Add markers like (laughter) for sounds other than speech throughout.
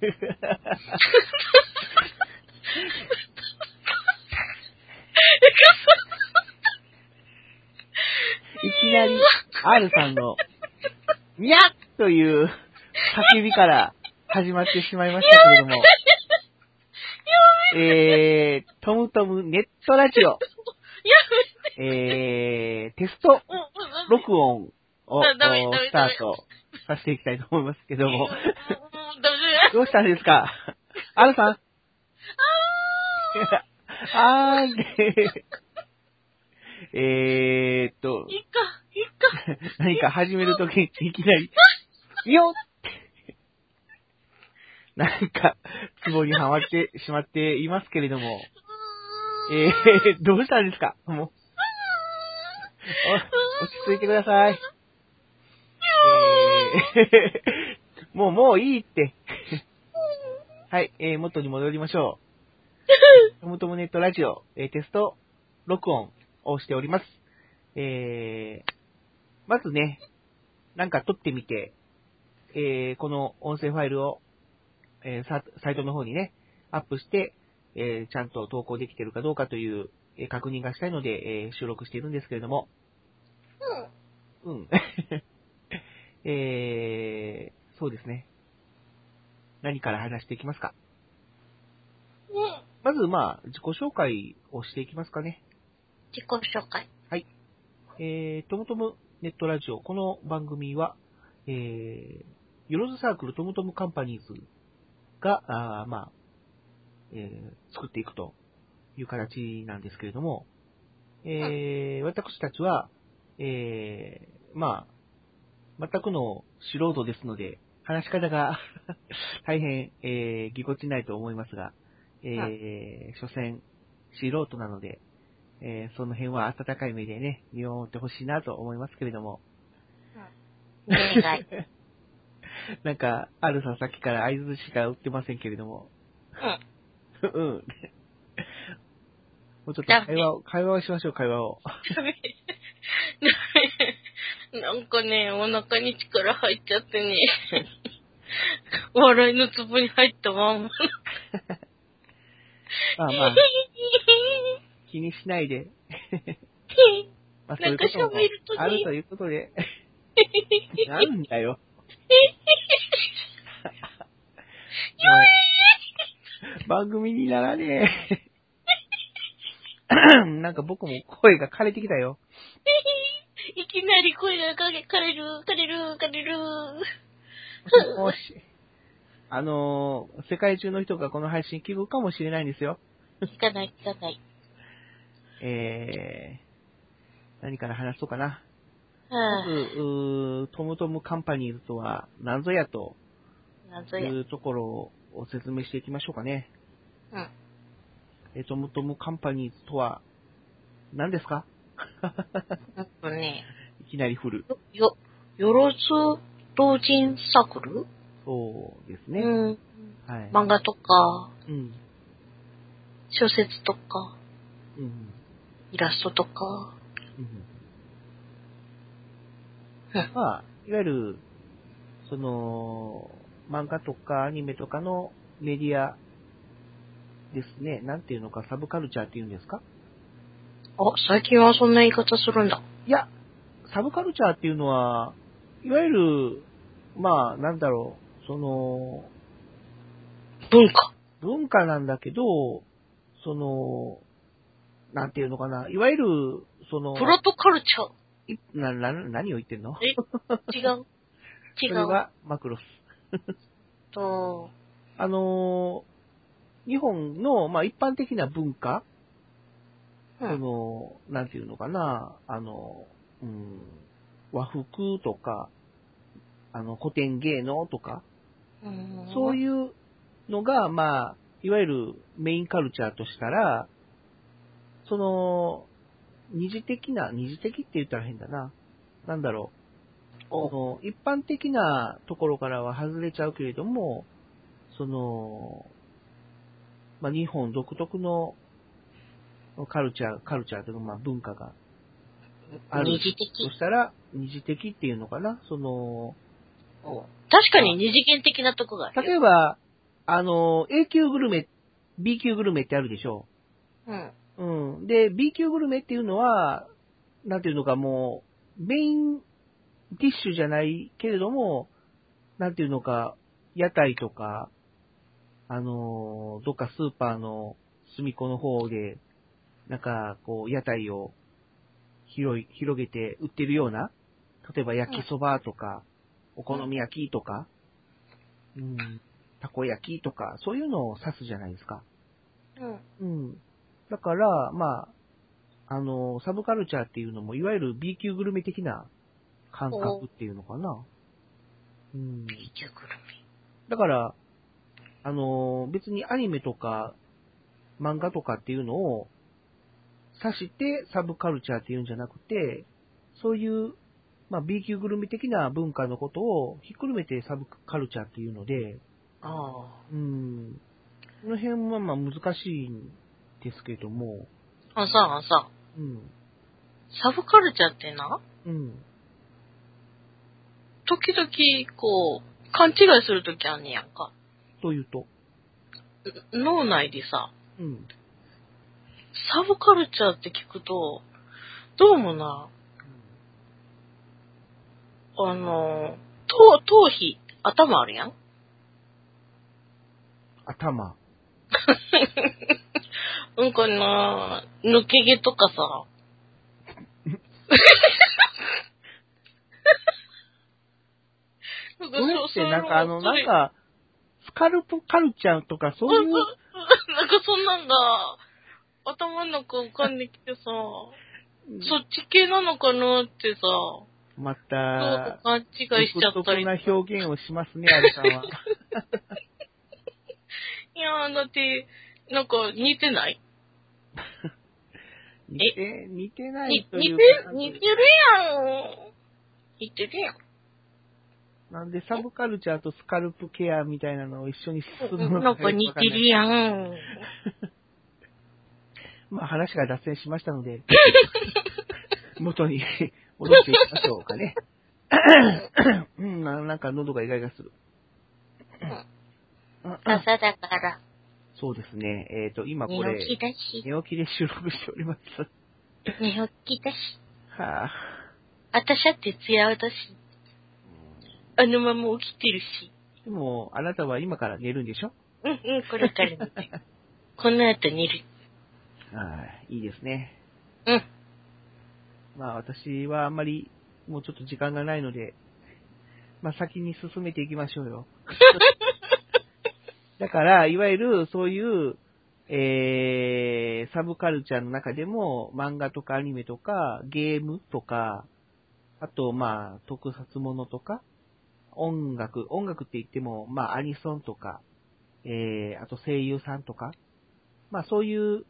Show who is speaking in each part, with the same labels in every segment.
Speaker 1: いきなり、R さんの、にゃっという叫びから始まってしまいましたけれども、えー、トムトムネットラジオ、えー、テスト録音をスタートさせていきたいと思いますけども、どうしたんですか ?R さん？あー。んで、(laughs) えーっと、
Speaker 2: いいか、いいか。
Speaker 1: 何か始めるときにいきなり、よっ。なんか、ツボにはまってしまっていますけれども、えー、どうしたんですか？もう、お落ち着いてください。えー、(laughs) もう、もういいって。はい、えー、元に戻りましょう。トムトムネットラジオ、えーテスト録音をしております。えー、まずね、なんか撮ってみて、えー、この音声ファイルを、えーサ、サイトの方にね、アップして、えー、ちゃんと投稿できてるかどうかという、えー確認がしたいので、えー収録しているんですけれども、うん。(laughs) えー、そうですね。何から話していきますか？
Speaker 2: うん。うん。
Speaker 1: まず、まあ、自己紹介をしていきますかね。
Speaker 2: 自己紹介。
Speaker 1: えー、トムトムネットラジオ。この番組は、えー、ヨロズサークルトムトムカンパニーズが、あーまあ、えー、作っていくという形なんですけれども、えー、私たちは、えー、まあ、全くの素人ですので、話し方が (laughs) 大変、えー、ぎこちないと思いますが、えー、所詮、素人なので、えーその辺は温かい目でね、見守ってほしいなと思いますけれども。
Speaker 2: お願い。(laughs)
Speaker 1: なんか、あるさんさっきから合図しか売ってませんけれども。
Speaker 2: うん。
Speaker 1: うん。(laughs) もうちょっと会話を、会話をしましょう、会話を。
Speaker 2: ダメ。ダメ。なんかね、お腹に力入っちゃってね。(laughs) 笑いのツボに入ったまんま。
Speaker 1: ま (laughs) あまあ、気にしないで。(laughs) まあそういうことも
Speaker 2: なんか喋るとき
Speaker 1: あるということで。なんだよ。番組にならねえ。なんか僕も声が枯れてきたよ。
Speaker 2: いきなり声がかれ、かれる、かれる、かれる。
Speaker 1: もし、あのー世界中の人がこの配信聞くかもしれないんですよ。
Speaker 2: 聞かない、聞かない。
Speaker 1: えー、何から話そうかな。
Speaker 2: は
Speaker 1: まず、トムトムカンパニーズとは何ぞやと
Speaker 2: ぁ、なんぞや。
Speaker 1: いうところを説明していきましょうかね。
Speaker 2: うん。
Speaker 1: えートムトムカンパニーズとは何ですか？
Speaker 2: ね、
Speaker 1: いきなり振る。
Speaker 2: よ、よろず同人サークル？
Speaker 1: そうですね。
Speaker 2: うん。
Speaker 1: はい。
Speaker 2: 漫画とか、
Speaker 1: うん。
Speaker 2: 小説とか、
Speaker 1: うん。
Speaker 2: イラストとか。
Speaker 1: うん
Speaker 2: うん
Speaker 1: まあ、いわゆる、その、漫画とかアニメとかのメディアですね。なんていうのか、サブカルチャーっていうんですか？
Speaker 2: あ、最近はそんな言い方するんだ。
Speaker 1: いや、サブカルチャーっていうのは、いわゆる、まあ、なんだろう、その、
Speaker 2: 文化。
Speaker 1: 文化なんだけど、その、なんていうのかな、いわゆる、その、
Speaker 2: プロトカルチャ
Speaker 1: いな、な、何を言ってんの？
Speaker 2: ー。え？違う。(laughs) 違う。
Speaker 1: それはマクロス。(laughs)
Speaker 2: と、
Speaker 1: あのー日本の、まあ、一般的な文化、そ
Speaker 2: うん。
Speaker 1: の、なんていうのかな、あの、うん、和服とか、あの、古典芸能とか、そう
Speaker 2: う。
Speaker 1: いうのが、まあ、いわゆるメインカルチャーとしたら、その、二次的な、二次的って言ったら変だな。なんだろう。の一般的なところからは外れちゃうけれども、その、まあ、日本独特のカルチャー、カルチャーというか、まあ、文化がある
Speaker 2: 二次的
Speaker 1: としたら、二次的っていうのかな？その、
Speaker 2: お確かに二次元的なとこがあるよ。
Speaker 1: 例えば、あの、A 級グルメ、B 級グルメってあるでしょ？
Speaker 2: うん。
Speaker 1: うん。で、B 級グルメっていうのは、なんていうのかもう、メインディッシュじゃないけれども、なんていうのか、屋台とか、あのーどっかスーパーの隅っこの方で、なんか、こう、屋台を広い、広げて売ってるような、例えば焼きそばとか、お好み焼きとか、うん、たこ焼きとか、そういうのを指すじゃないですか。
Speaker 2: うん。
Speaker 1: うん。だから、まあ、あの、サブカルチャーっていうのも、いわゆる B 級グルメ的な感覚っていうのかな。うん。
Speaker 2: B 級グル
Speaker 1: だから、あの、別にアニメとか漫画とかっていうのを指してサブカルチャーっていうんじゃなくて、そういう、まあ、B 級グルメ的な文化のことをひっくるめてサブカルチャーっていうので、
Speaker 2: メ。あ
Speaker 1: うん。この辺はまあ難しいんですけども、
Speaker 2: あ。あさあさ、
Speaker 1: うん。
Speaker 2: サブカルチャーってな、
Speaker 1: うん。
Speaker 2: 時々、こう、勘違いするときあんねやんか。
Speaker 1: というと、
Speaker 2: 脳内でさ、
Speaker 1: うん。
Speaker 2: サブカルチャーって聞くと、どうもな、あの、頭、頭皮、頭あるやん？
Speaker 1: 頭。(laughs)
Speaker 2: うんかな、抜け毛とかさ。(laughs) なん
Speaker 1: それって？なんかあの、なんか、スカルプカルチャーとかそういう、
Speaker 2: なんかそんなんが、頭の中浮かんできてさ、そっち系なのかなってさ、
Speaker 1: また、
Speaker 2: 勘違いしちゃ
Speaker 1: 独
Speaker 2: ったり。
Speaker 1: 特な表現をしますね、アルさんは。(laughs)
Speaker 2: いやー、だって、なんか似てない？(laughs)
Speaker 1: 似て、似てない
Speaker 2: に
Speaker 1: という
Speaker 2: 似て
Speaker 1: か、
Speaker 2: 似てるやん。似てるやん。
Speaker 1: なんでサブカルチャーとスカルプケアみたいなのを一緒にするの
Speaker 2: なんか似てるやん。(laughs)
Speaker 1: まあ話が脱線しましたので、(laughs) 元に戻していきましょうかね。(laughs) うん、ななんか喉がイガイガする。うん
Speaker 2: 朝だから、
Speaker 1: そうですね。えっ、と、今こ
Speaker 2: 寝
Speaker 1: れ、
Speaker 2: 起きだし、
Speaker 1: 寝起きで収録しております。
Speaker 2: 寝起きだし、
Speaker 1: はあ、
Speaker 2: 私は徹夜だし、あのまま起きてるし。
Speaker 1: でも、あなたは今から寝るんでしょ？
Speaker 2: うんうん、これから寝て。この後寝る。
Speaker 1: はい、いいですね。
Speaker 2: うん。
Speaker 1: まあ私はあんまり、もうちょっと時間がないので、まあ先に進めていきましょうよ。(laughs) だから、いわゆるそういう、えー、サブカルチャーの中でも、漫画とかアニメとか、ゲームとか、あと、まあ、特撮ものとか、音楽、音楽って言っても、まあ、アニソンとか、えー、あと声優さんとか、まあ、そういう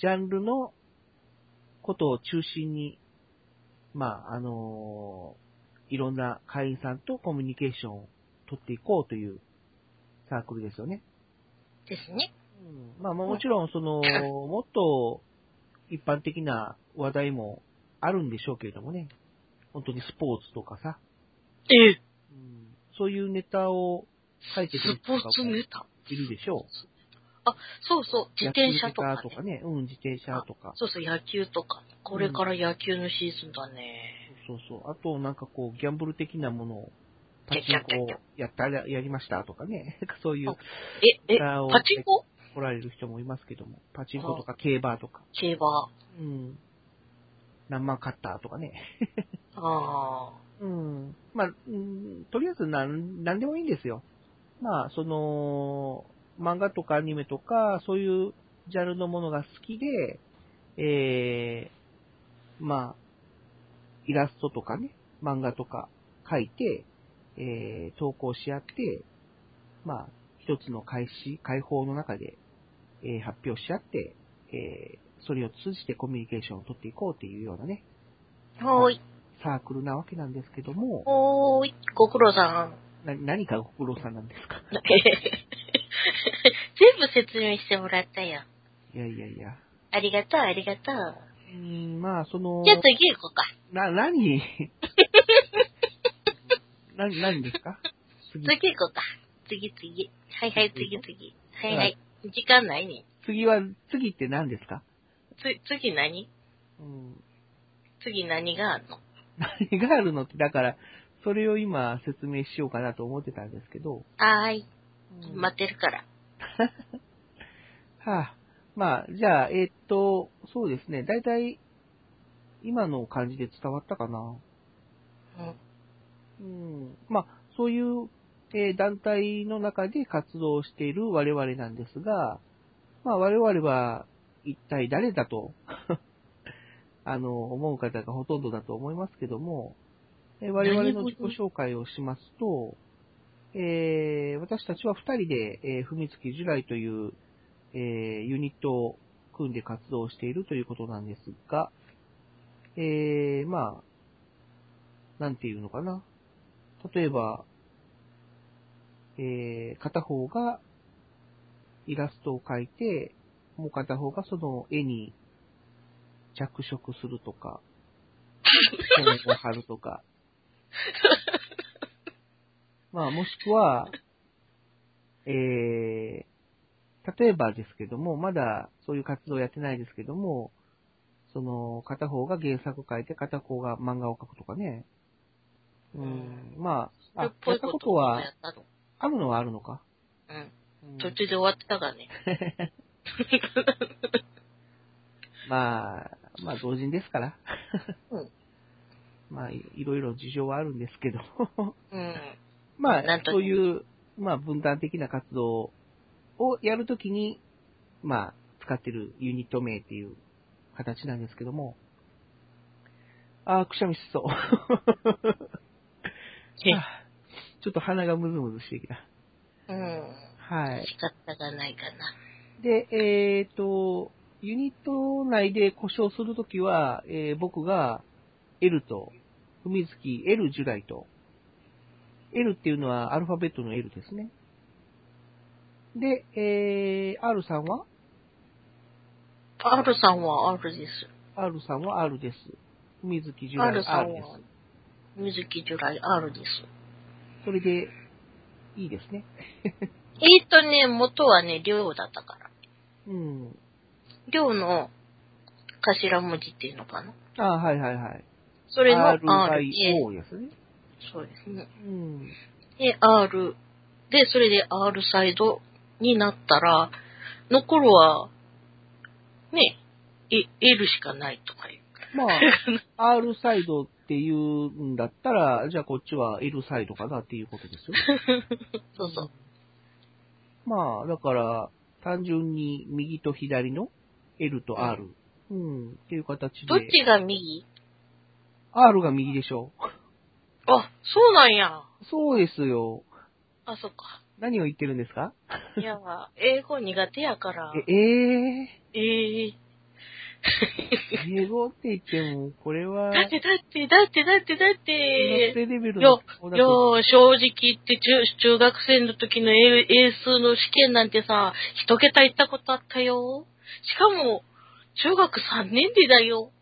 Speaker 1: ジャンルのことを中心に、まあ、あのーいろんな会員さんとコミュニケーションを取っていこうというサークルですよね。
Speaker 2: ですね。
Speaker 1: うんまあ、まあもちろん、その、(laughs) もっと一般的な話題もあるんでしょうけれどもね。本当にスポーツとかさ、
Speaker 2: え
Speaker 1: うんそういうネタを書いてくる人が。いるでしょう。
Speaker 2: あ、そうそう、自転車とか、ね
Speaker 1: とかね。うん、自転車とか。
Speaker 2: そうそう、野球とか。これから野球のシーズンだね。
Speaker 1: そうそう。あと、なんかこう、ギャンブル的なものを、パチンコやったら、やりましたとかね。(laughs) そういう、
Speaker 2: え、え、パチンコ？
Speaker 1: 来られる人もいますけども。パチンコとか競馬とか。
Speaker 2: 競馬。
Speaker 1: うん。何万買ったとかね。
Speaker 2: あ
Speaker 1: うん。まあ、うん、とりあえずなん、なんでもいいんですよ。まあ、その、漫画とかアニメとか、そういうジャンルのものが好きで、えー、まあ、イラストとかね、漫画とか書いて、えー、投稿し合って、まあ、一つの開始、解放の中で、えー発表し合って、えーそれを通じてコミュニケーションを取っていこうっていうようなね、
Speaker 2: あ。はーい。
Speaker 1: サークルなわけなんですけども、
Speaker 2: ほーい。ご苦労さん。
Speaker 1: な何かご苦労さんなんですか？
Speaker 2: 全 (laughs) 部説明してもらったよ。
Speaker 1: いやいやいや。
Speaker 2: ありがとう、ありがとう。
Speaker 1: うーん、まあ、その、
Speaker 2: じゃあ次行こうか。
Speaker 1: な、何？(laughs) な、何ですか？次、
Speaker 2: 次行こうか。次次。はいはい、次次。はいはい。時間ないね。
Speaker 1: 次は、次って何ですか？
Speaker 2: つ、次何？
Speaker 1: うん。
Speaker 2: 次何があんの？
Speaker 1: 何があるのって、だから、それを今説明しようかなと思ってたんですけど。
Speaker 2: はーい。待ってるから。(laughs)
Speaker 1: はあ、まあ、じゃあ、えーっと、そうですね。だいたい、今の感じで伝わったかな。
Speaker 2: うん。
Speaker 1: うん。まあ、そういう、えー団体の中で活動している我々なんですが、まあ、我々は一体誰だと、(laughs) あの、思う方がほとんどだと思いますけども、えー我々の自己紹介をしますと、えー私たちは二人で、えー、つきジュライという、えーユニットを組んで活動しているということなんですが、えーまあ、なんていうのかな。例えば、えー片方がイラストを描いて、もう片方がその絵に着色するとか、(laughs) 線を貼るとか。まあ、もしくは、えー、例えばですけども、まだそういう活動やってないですけども、その、片方が原作書いて、片方が漫画を描くとかね。うん、まあ、あ、や
Speaker 2: ぽい
Speaker 1: ったことは。あるのはあるのか？
Speaker 2: うん。
Speaker 1: うん
Speaker 2: 途中で終わってたからね。(laughs)
Speaker 1: まあ、まあ同人ですから。
Speaker 2: うん (laughs)
Speaker 1: まあい、いろいろ事情はあるんですけど。
Speaker 2: うん。
Speaker 1: まあ、そういう、まあ分断的な活動をやるときに、まあ、使ってるユニット名っていう形なんですけども。あー、くしゃみしそう。(laughs) ちょっと鼻がムズムズしてきた。
Speaker 2: うん。
Speaker 1: はい。
Speaker 2: 仕方がないかな。
Speaker 1: で、えっ、と、ユニット内で故障するときは、えー僕が L と、ふみずき L ジュライと、L っていうのはアルファベットの L ですね。で、えー、R さんは
Speaker 2: ？R さんは R です。
Speaker 1: ?R さんは R です。ふみずきジュライ
Speaker 2: R
Speaker 1: です
Speaker 2: んは。水木ジュライ R です。
Speaker 1: それで、いいですね。(laughs)
Speaker 2: えーっとね、元はね、りょうだったから。
Speaker 1: うん。
Speaker 2: りょうの頭文字っていうのかな。
Speaker 1: あーはいはいはい。
Speaker 2: それの
Speaker 1: R
Speaker 2: R で、
Speaker 1: O ですね。
Speaker 2: そうですね。
Speaker 1: うん。
Speaker 2: で、R で、それで R サイドになったら、残るは、ね、え L しかないとかいう。
Speaker 1: まあ、R サイドっていうんだったら、じゃあこっちは L サイドかなっていうことですよ。(laughs)
Speaker 2: そうそう。
Speaker 1: まあ、だから、単純に右と左の L と R。うん、っていう形で。
Speaker 2: どっちが右
Speaker 1: ？R が右でしょ。
Speaker 2: あ、そうなんや。
Speaker 1: そうですよ。
Speaker 2: あ、そっか。
Speaker 1: 何を言ってるんですか？
Speaker 2: いや、英語苦手やから。
Speaker 1: え、え
Speaker 2: ええ
Speaker 1: ー、英語って言っても、これは、
Speaker 2: だって、だって、だって、だって、だっ
Speaker 1: 学
Speaker 2: て、
Speaker 1: 生レベルの子だ
Speaker 2: いや
Speaker 1: と、
Speaker 2: 正直言って中、中学生の時の英英数の試験なんてさ、一桁行ったことあったよ。しかも、中学3年でだよ。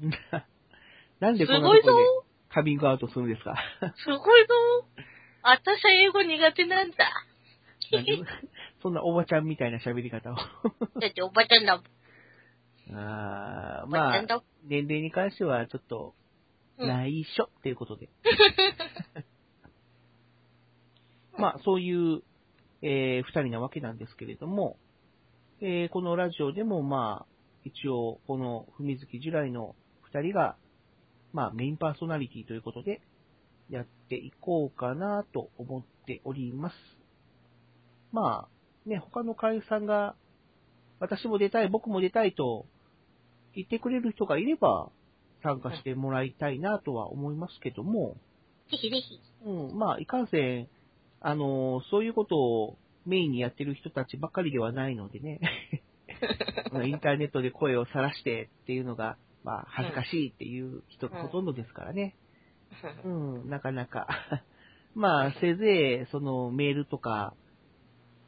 Speaker 2: (laughs)
Speaker 1: なんですこんな
Speaker 2: ごいぞ
Speaker 1: とこでカミングアウトするんですか？
Speaker 2: すごいぞ。私は英語苦手なんだ。
Speaker 1: なんで？(laughs) そんなおばちゃんみたいな喋り方を。(laughs)
Speaker 2: だっておばちゃんだもん。
Speaker 1: あー
Speaker 2: おば
Speaker 1: まあ。年齢に関してはちょっと、
Speaker 2: うん
Speaker 1: 内緒っていうことで。(laughs) まあ、そういう、えー二人なわけなんですけれども、えーこのラジオでもまあ、一応、このふみずきジュライの二人が、まあ、メインパーソナリティということで、やっていこうかなと思っております。まあ、ね、他の会員さんが、私も出たい、僕も出たいと言ってくれる人がいれば、参加してもらいたいなとは思いますけども、
Speaker 2: ぜひぜひ。
Speaker 1: うん、まあ、いかんせん、あの、そういうことをメインにやってる人たちばっかりではないのでね、(laughs) まあインターネットで声を晒してっていうのが、まあ、恥ずかしいっていう人がほとんどですからね。うん、なかなか。(laughs) まあ、せいぜい、その、メールとか、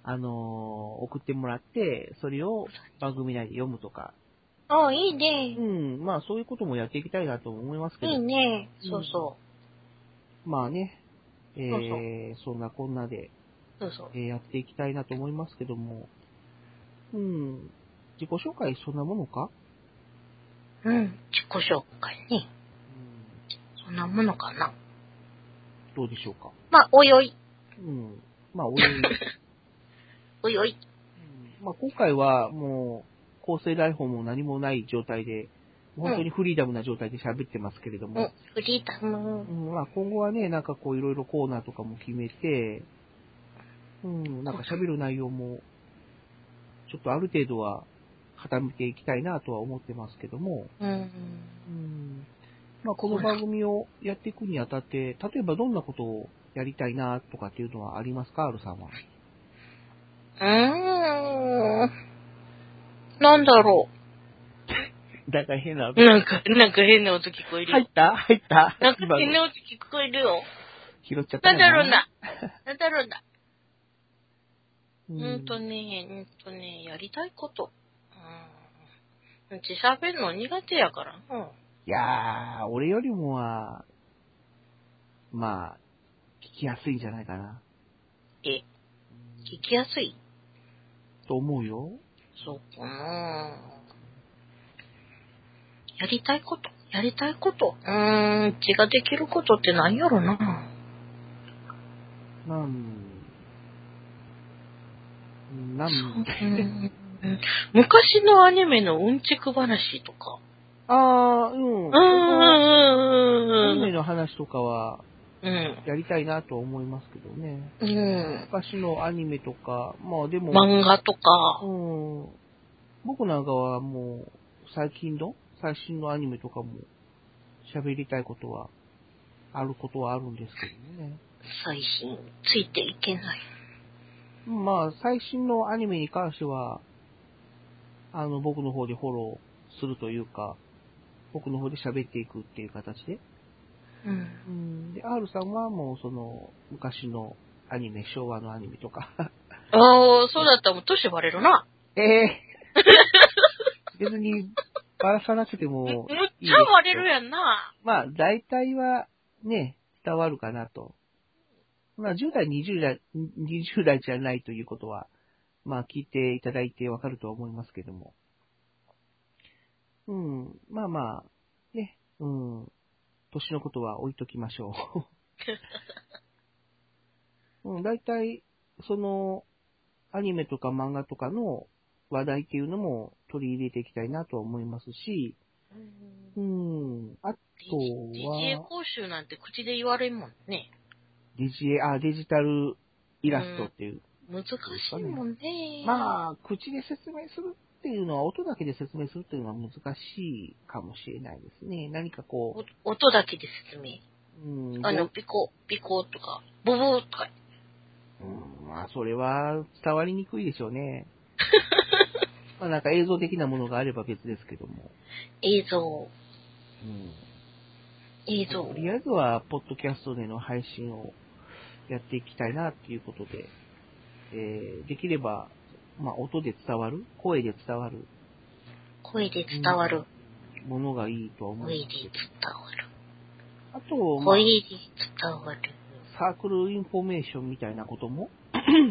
Speaker 1: あの送ってもらって、それを番組内で読むとか、
Speaker 2: あ、いいね
Speaker 1: う。ん、まあ、そういうこともやっていきたいなと思いますけど、
Speaker 2: いいね。
Speaker 1: うん
Speaker 2: そうそ
Speaker 1: まあね、え
Speaker 2: そう
Speaker 1: ー、そんなこんなで、
Speaker 2: そうそう。
Speaker 1: えーやっていきたいなと思いますけども、うん、自己紹介そんなものか、
Speaker 2: うん。自己紹介ね。
Speaker 1: うん、
Speaker 2: そんなものかな。
Speaker 1: どうでしょうか？
Speaker 2: まあ、おいおい。
Speaker 1: うん。まあ、おい (laughs) おい
Speaker 2: おいおい。
Speaker 1: うんまあ、今回はもう、構成台本も何もない状態で、本当にフリーダムな状態で喋ってますけれども、
Speaker 2: うん。フリーダム。
Speaker 1: うんまあ、今後はね、なんかこういろいろコーナーとかも決めて、うん、なんか喋る内容も、ちょっとある程度は固めていきたいなとは思ってますけども、
Speaker 2: うん。
Speaker 1: うん、まあ、この番組をやっていくにあたって、例えばどんなことをやりたいなとかっていうのはありますか、アルさんは。
Speaker 2: うーん。なんだろ
Speaker 1: だ (laughs) から変な
Speaker 2: う。なんか、なんか変な音聞こえるよ。
Speaker 1: 入った？入った？
Speaker 2: なんか変な音聞こえるよ。
Speaker 1: 拾っちゃった
Speaker 2: なんだろうな。なんだろうな。(laughs)
Speaker 1: う
Speaker 2: うんとね、うんとね、やりたいこと。うち喋るの苦手やから。うん。
Speaker 1: いやー、俺よりもは、まあ、聞きやすいんじゃないかな、
Speaker 2: え、聞きやすい？
Speaker 1: と思うよ。
Speaker 2: そうかな。やりたいことやりたいこと。うーん、血ができることって何やろな。
Speaker 1: なん、なん
Speaker 2: 昔のアニメのうんちく話とか。
Speaker 1: あー、うん。
Speaker 2: うーん。
Speaker 1: アニメ
Speaker 2: うん。
Speaker 1: の話とかは、
Speaker 2: うん。
Speaker 1: やりたいなとは思いますけどね。
Speaker 2: うん。
Speaker 1: 昔のアニメとか、まあでも、
Speaker 2: 漫画とか。
Speaker 1: うん。僕なんかはもう、最近の、最新のアニメとかも、喋りたいことは、あることはあるんですけどね。
Speaker 2: 最新、ついていけない。
Speaker 1: まあ、最新のアニメに関しては、あの、僕の方でフォローするというか、僕の方で喋っていくっていう形で。
Speaker 2: うん。
Speaker 1: うん。で、R さんはもうその、昔のアニメ、昭和のアニメとか。
Speaker 2: ああ、そうだったらもう年バレるな。
Speaker 1: ええ別に、ばらさなくても
Speaker 2: む
Speaker 1: いい
Speaker 2: むっちゃバレるやんな。
Speaker 1: まあ、大体はね、伝わるかなと。まあ、10代、20代、20代じゃないということは、まあ、聞いていただいてわかるとは思いますけども。うん、まあまあ、ね、うん、年のことは置いときましょう。(laughs) うん、大体、その、アニメとか漫画とかの話題っていうのも取り入れていきたいなとは思いますし、うん、あとは、
Speaker 2: DJ 講習なんて口で言われんもんね。
Speaker 1: デジエ、あ、デジタルイラストっていう。
Speaker 2: 難しいもんね。
Speaker 1: まあ、口で説明するっていうのは、音だけで説明するっていうのは難しいかもしれないですね。何かこ
Speaker 2: お音だけで説明。
Speaker 1: う、うん、
Speaker 2: あの、
Speaker 1: ど
Speaker 2: ピコ、ピコとか、ボボとか。
Speaker 1: うん、まあ、それは伝わりにくいでしょうね。(laughs) まあ、なんか映像的なものがあれば別ですけども。
Speaker 2: 映像、
Speaker 1: うん。
Speaker 2: 映像
Speaker 1: と。りあえずは、ポッドキャストでの配信をやっていきたいなっていうことで、えー、できれば、まあ、音で伝わる、声で伝わる
Speaker 2: 声で伝わる。
Speaker 1: ものがいいとは思
Speaker 2: 声で伝。わる。
Speaker 1: あと、まあ
Speaker 2: 声で伝わる。
Speaker 1: サークルインフォメーションみたいなことも、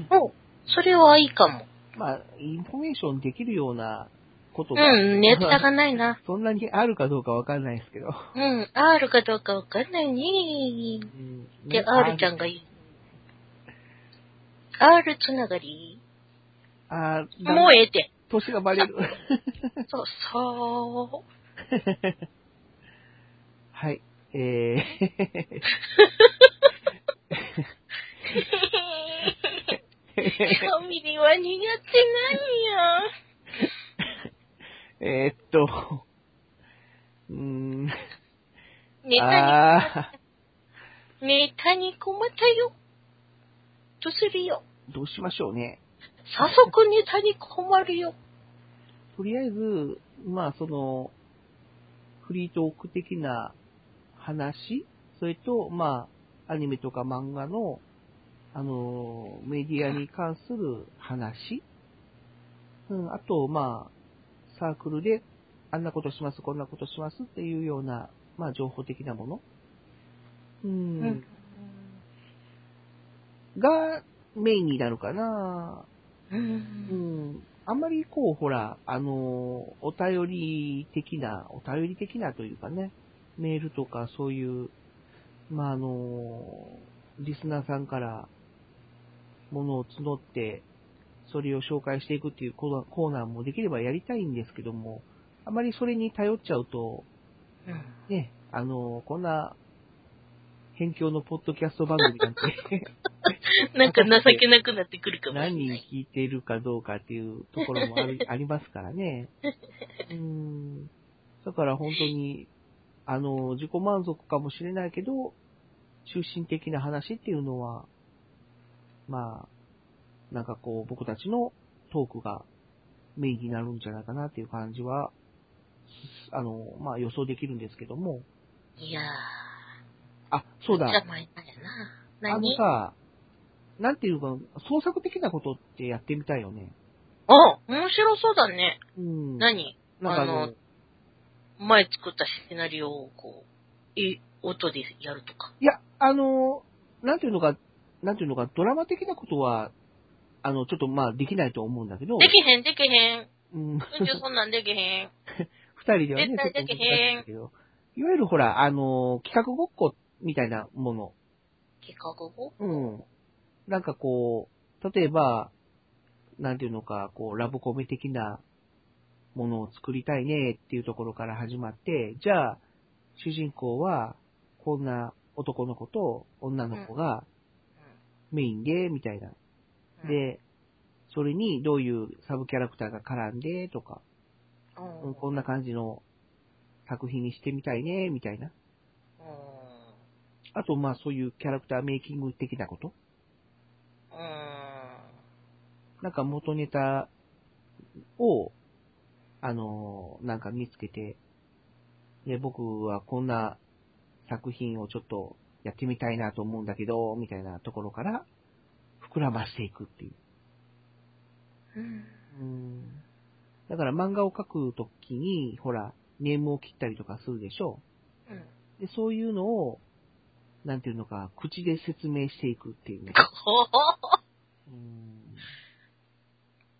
Speaker 2: お、それはいいかも。
Speaker 1: まあ、インフォメーションできるようなことが、
Speaker 2: うん、ネタがないな。(laughs)
Speaker 1: そんなにあるかどうかわかんないですけど。
Speaker 2: うん、R かどうかわかんないね。
Speaker 1: うん
Speaker 2: で、R ちゃんがいい。R つながり？
Speaker 1: あ
Speaker 2: もうええて。
Speaker 1: 年がバレる。(laughs)
Speaker 2: そう、そ (laughs)
Speaker 1: はい。えー、
Speaker 2: う。ファミリーは苦手なんや。(laughs)
Speaker 1: えーっと、うーん、
Speaker 2: ネタ
Speaker 1: あ
Speaker 2: に、ネタに困ったよ。どうするよ。
Speaker 1: ー、どうしましょうね。
Speaker 2: 早速ネタに困るよ。
Speaker 1: とりあえず、まあその、フリートーク的な話、それと、まあ、アニメとか漫画の、あの、メディアに関する話、うん、あと、まあ、サークルで、あんなことします、こんなことしますっていうような、まあ、情報的なもの、うん、
Speaker 2: うん。
Speaker 1: が、メインになるかな。
Speaker 2: う。
Speaker 1: うんん。あんまりこう、ほら、あの、お便り的な、お便り的なというかね、メールとかそういう、まあ、あの、リスナーさんからものを募って、それを紹介していくっていうコーナーコーナーもできればやりたいんですけども、あまりそれに頼っちゃうと、
Speaker 2: うん。
Speaker 1: ね、あの、こんな、辺境のポッドキャスト番組なんて、(laughs)
Speaker 2: なんか情けなくなってくるかもしれない。
Speaker 1: 聞いているかどうかっていうところもある (laughs) ありますからね。うーん。だから本当に、あの、自己満足かもしれないけど、中心的な話っていうのは、まあ、なんかこう、僕たちのトークがメインになるんじゃないかなっていう感じは、あの、まあ予想できるんですけども。
Speaker 2: いや
Speaker 1: あ、そう
Speaker 2: ー。
Speaker 1: だ。あの
Speaker 2: 何？
Speaker 1: さ、なんていうか、創作的なことってやってみたいよね。
Speaker 2: あ、面白そうだね。
Speaker 1: うん。
Speaker 2: 何？
Speaker 1: なんかあの、
Speaker 2: あの前作ったシナリオをこう、い音でやるとか。
Speaker 1: いや、あの、なんていうのか、なんていうのか、ドラマ的なことは、あの、ちょっとまあできないと思うんだけど、
Speaker 2: できへん、できへん。
Speaker 1: うん、
Speaker 2: そんなんできへん。(laughs)
Speaker 1: 二人ではね、
Speaker 2: 絶対できへん
Speaker 1: いわゆるほら、あの、企画ごっこみたいなもの、
Speaker 2: 企画語
Speaker 1: うん。なんかこう、例えば、なんていうのか、こう、ラブコメ的なものを作りたいねっていうところから始まって、じゃあ、主人公は、こんな男の子と女の子がメインで、みたいな。
Speaker 2: うん、
Speaker 1: で、それにどういうサブキャラクターが絡んで、とか、こんな感じの作品にしてみたいね、みたいな。
Speaker 2: うん
Speaker 1: あと、まあそういうキャラクターメイキング的なこと。
Speaker 2: うん。
Speaker 1: なんか元ネタを、あのーなんか見つけて、で、僕はこんな作品をちょっとやってみたいなと思うんだけど、みたいなところから、膨らましていくっていう。
Speaker 2: うん。
Speaker 1: うんだから漫画を描くときに、ほら、ネームを切ったりとかするでしょ？
Speaker 2: うん。
Speaker 1: で、そういうのを、なんていうのか、口で説明していくっていうね。(laughs) うん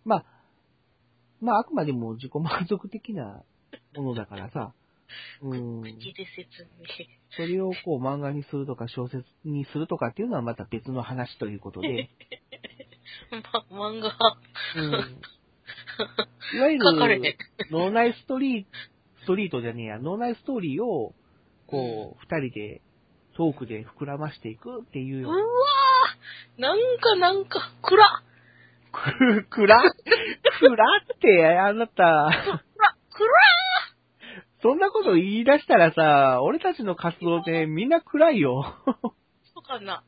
Speaker 1: まあ、まあ、あくまでも自己満足的なものだからさ、うん。
Speaker 2: 口で説明。
Speaker 1: それをこう漫画にするとか小説にするとかっていうのはまた別の話ということで、(laughs)
Speaker 2: ま、漫画、
Speaker 1: うん。いわゆる、脳内ストリート、ストリートじゃねえや、脳内ストーリーを、こう、二人で、トークで膨らましていくっていうよ
Speaker 2: うわ
Speaker 1: うな。
Speaker 2: ーなんかなんか、暗 (laughs)
Speaker 1: く、くらくらって、あなた、
Speaker 2: 暗暗
Speaker 1: そんなこと言い出したらさ、俺たちの活動ってみんな暗いよ。
Speaker 2: そうかな。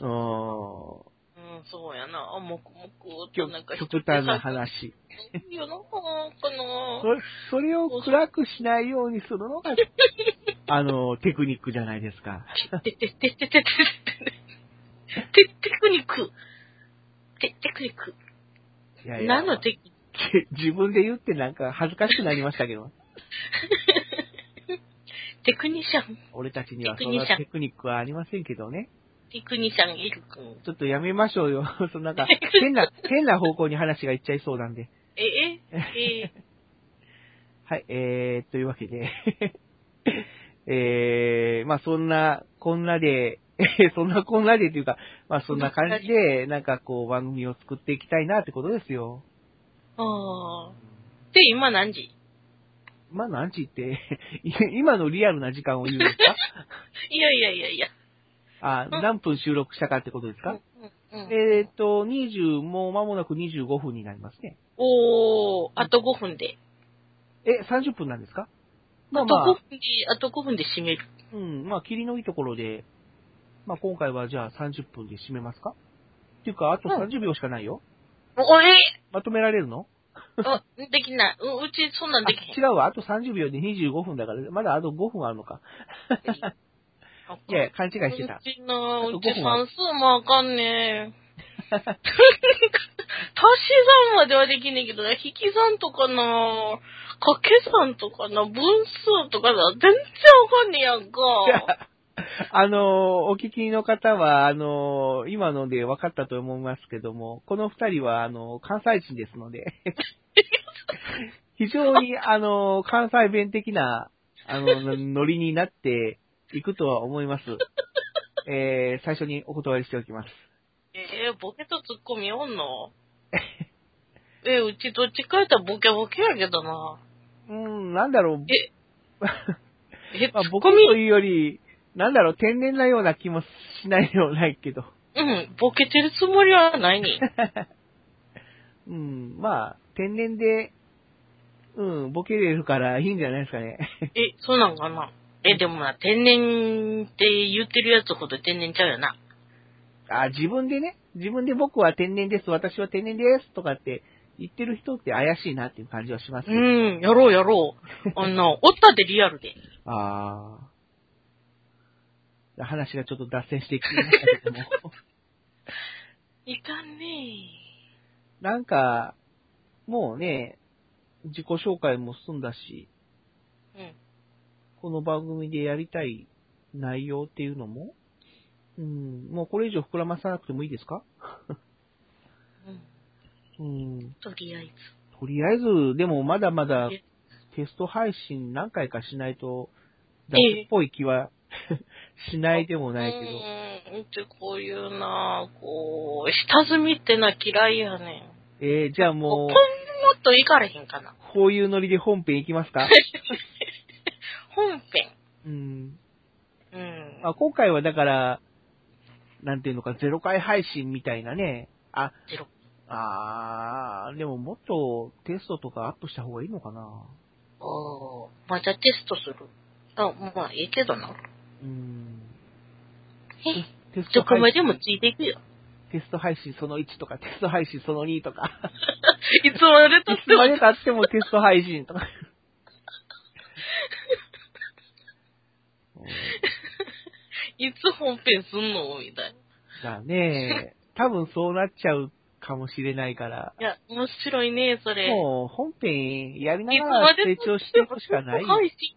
Speaker 1: うん。
Speaker 2: うん、そうやな。あ、もくもくとなんか
Speaker 1: 極端な。話。
Speaker 2: いいよな、なんかな。
Speaker 1: それ、それを暗くしないようにするのが、(laughs) あの、テクニックじゃないですか。
Speaker 2: ててててててててテクニック。テ、テクニック。
Speaker 1: いやいや
Speaker 2: 何のテクニック？(laughs)
Speaker 1: 自分で言ってなんか恥ずかしくなりましたけど、(laughs)
Speaker 2: テクニシャン、
Speaker 1: 俺たちにはそんなテクニックはありませんけどね。
Speaker 2: テクニシャンいるくん。
Speaker 1: ちょっとやめましょうよ。(laughs) そのなんか、変な、変な方向に話がいっちゃいそうなんで。
Speaker 2: え、え、え、
Speaker 1: はい、えー、というわけで、えー、まあそんな、こんなで、(laughs) そんなこんなでっていうか、まあそんな感じで、なんかこう番組を作っていきたいなってことですよ。
Speaker 2: あー。で、今何時？
Speaker 1: まあ何時って、い (laughs) 今のリアルな時間を言うんですか？(laughs)
Speaker 2: いやいやいやいや。
Speaker 1: あ、何分収録したかってことですか、
Speaker 2: うんうん
Speaker 1: えーっと、20、もう間もなく25分になりますね。
Speaker 2: おー、あと5分で。
Speaker 1: え、30分なんですか？ま
Speaker 2: あと5
Speaker 1: あまあ、
Speaker 2: 分で、あと5分で締める。
Speaker 1: うん、まあ、霧のいいところで、まあ今回はじゃあ30分で締めますか？っていうか、あと
Speaker 2: うん
Speaker 1: 30秒しかないよ。
Speaker 2: おえ
Speaker 1: まとめられるの？
Speaker 2: あ、できない。ううちそんなんできへん。
Speaker 1: あ違うわ、あと30秒で25分だから、まだあと5分あるのか。(laughs) いや勘違いしてた
Speaker 2: う。ちな、う
Speaker 1: あと5
Speaker 2: ち算数もあかんね (laughs) 足し算まではできねえけどな、引き算とかな、掛け算とかな、分数とかな、全然あかんねやんか。(laughs) (laughs)
Speaker 1: あの、お聞きの方は、あの、今ので分かったと思いますけども、この二人は、あの、関西人ですので、非常に、あの、関西弁的な、あの、ノリになっていくとは思います。えー、最初にお断りしておきます。
Speaker 2: えー、ボケとツッコミおんの？え、うちどっちかやったらボケボケやけどな。
Speaker 1: うーん、なんだろう。
Speaker 2: え、え、(laughs)
Speaker 1: まあ、
Speaker 2: ツッコミ？
Speaker 1: 僕というより、なんだろう、天然なような気もしないでもないけど。
Speaker 2: うん、ボケてるつもりはないに。(laughs)
Speaker 1: うん、まあ、天然で、うん、ボケれるからいいんじゃないですかね。(laughs)
Speaker 2: え、そうなんかなえ、でもな、天然って言ってるやつほど天然ちゃうよな。
Speaker 1: あ、自分でね、自分で僕は天然です、私は天然ですとかって言ってる人って怪しいなっていう感じはしますよ。
Speaker 2: うん、やろうやろう。あんな、(laughs) おったでリアルで。
Speaker 1: ああ。話がちょっと脱線していきましたけども。(laughs)
Speaker 2: いかんね
Speaker 1: なんか、もうね、自己紹介も済んだし、
Speaker 2: うん。
Speaker 1: この番組でやりたい内容っていうのも、うん、もうこれ以上膨らまさなくてもいいですか？
Speaker 2: うん。
Speaker 1: うん、
Speaker 2: とりあえず。
Speaker 1: とりあえず、でもまだまだ
Speaker 2: え
Speaker 1: テスト配信何回かしないと、
Speaker 2: え
Speaker 1: ダメっぽい気は (laughs) しないでもないけど。
Speaker 2: うん、ってこういうなこう、下積みってな嫌いやねん。
Speaker 1: えー、じゃあ
Speaker 2: も
Speaker 1: もう、
Speaker 2: もっと行かれへんかな。
Speaker 1: こういうノリで本編いきますか
Speaker 2: 本編。
Speaker 1: うん。
Speaker 2: うん。
Speaker 1: まあ、今回はだから、なんていうのか、ゼロ回配信みたいなね。あ、
Speaker 2: ゼロ。
Speaker 1: あー、でももっとテストとかアップした方がいいのかな。
Speaker 2: おーまあ、じゃあテストする。あ、まあ、いいけどな。
Speaker 1: うん。
Speaker 2: え、
Speaker 1: テス
Speaker 2: どこま
Speaker 1: 配信
Speaker 2: でもついていくよ。
Speaker 1: テスト配信その1とか、テスト配信その2とか。
Speaker 2: いつまでとっても
Speaker 1: いつまで経ってもテスト配信とか。(laughs)
Speaker 2: いつ本編すんのみたいな。
Speaker 1: だね多分そうなっちゃうかもしれないから。
Speaker 2: いや、面白いね、それ。
Speaker 1: もう本編やりない
Speaker 2: つ
Speaker 1: がら
Speaker 2: まで
Speaker 1: 成長していくしかない。
Speaker 2: 配信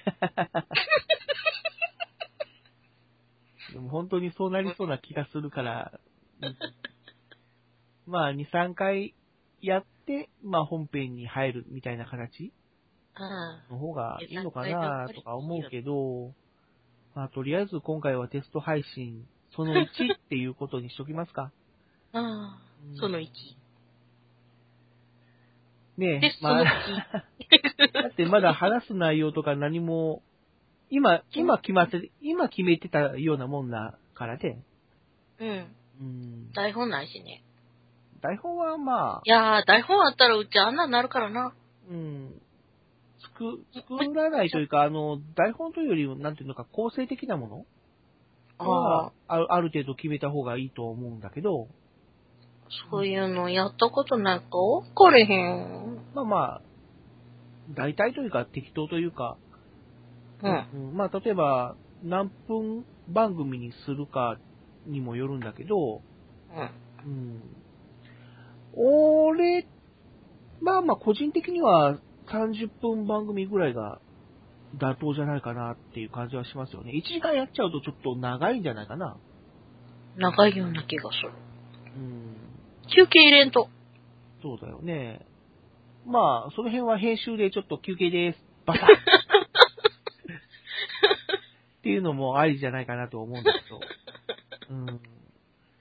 Speaker 2: (laughs)
Speaker 1: でも本当にそうなりそうな気がするから、うん。まあ2、3回やって、まあ本編に入るみたいな形
Speaker 2: うん。
Speaker 1: の方がいいのかなとか思うけど、まあとりあえず今回はテスト配信その1っていうことにしときますか。
Speaker 2: ああ。
Speaker 1: うん、
Speaker 2: その1。
Speaker 1: ねえ、まあ
Speaker 2: の、(laughs)
Speaker 1: だってまだ話す内容とか何も、今、今決まって、今決めてたようなもんだからね。
Speaker 2: うん。
Speaker 1: うん。
Speaker 2: 台本ないしね。
Speaker 1: 台本はまあ
Speaker 2: い、やー、台本あったらうちあんなんなるからな。
Speaker 1: うん。作、作らないというか、あの、台本というよりも、なんていうのか、構成的なものはあるある程度決めた方がいいと思うんだけど、
Speaker 2: そういうのやったことないか分かれへん。
Speaker 1: まあまあ、大体というか適当というか、
Speaker 2: うん。
Speaker 1: うんまあ例えば、何分番組にするかにもよるんだけど、
Speaker 2: うん。
Speaker 1: うん。俺、まあまあ個人的には30分番組ぐらいが妥当じゃないかなっていう感じはしますよね。1時間やっちゃうとちょっと長いんじゃないかな。
Speaker 2: 長いような気がする。
Speaker 1: うん。
Speaker 2: 休憩入れんと。
Speaker 1: そうだよね。まあ、その辺は編集でちょっと休憩です。バサッ (laughs) っていうのもありじゃないかなと思うんだけど。(laughs) うん。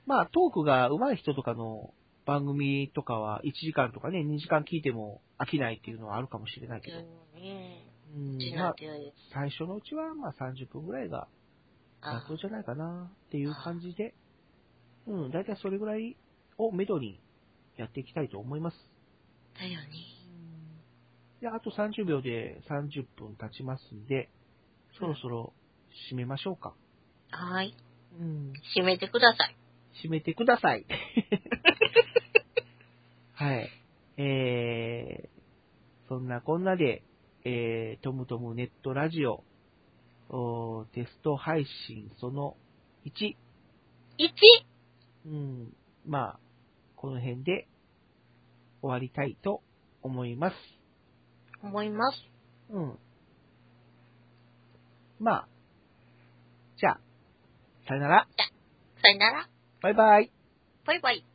Speaker 1: まあ、トークが上手い人とかの番組とかは1時間とかね、2時間聞いても飽きないっていうのはあるかもしれないけど。
Speaker 2: ね
Speaker 1: うん
Speaker 2: ち。
Speaker 1: まあ、最初のうちはまあ30分ぐらいが
Speaker 2: あ
Speaker 1: 妥当じゃないかなっていう感じで、うん、だいたいそれぐらいをめどにやっていきたいと思います。
Speaker 2: だよね。
Speaker 1: で、あと30秒で30分経ちますんで、そろそろ締めましょうか。
Speaker 2: はーい。
Speaker 1: うん。
Speaker 2: 閉めてください。
Speaker 1: 締めてください。(laughs) はい。えー、そんなこんなで、えー、トムトムネットラジオ、おーテスト配信その1。
Speaker 2: 1!
Speaker 1: うん。まあ、この辺で終わりたいと思います。
Speaker 2: 思います。
Speaker 1: うん。まあ、じゃあ、さよなら。
Speaker 2: さよなら。
Speaker 1: バイバイ。
Speaker 2: バイバイ。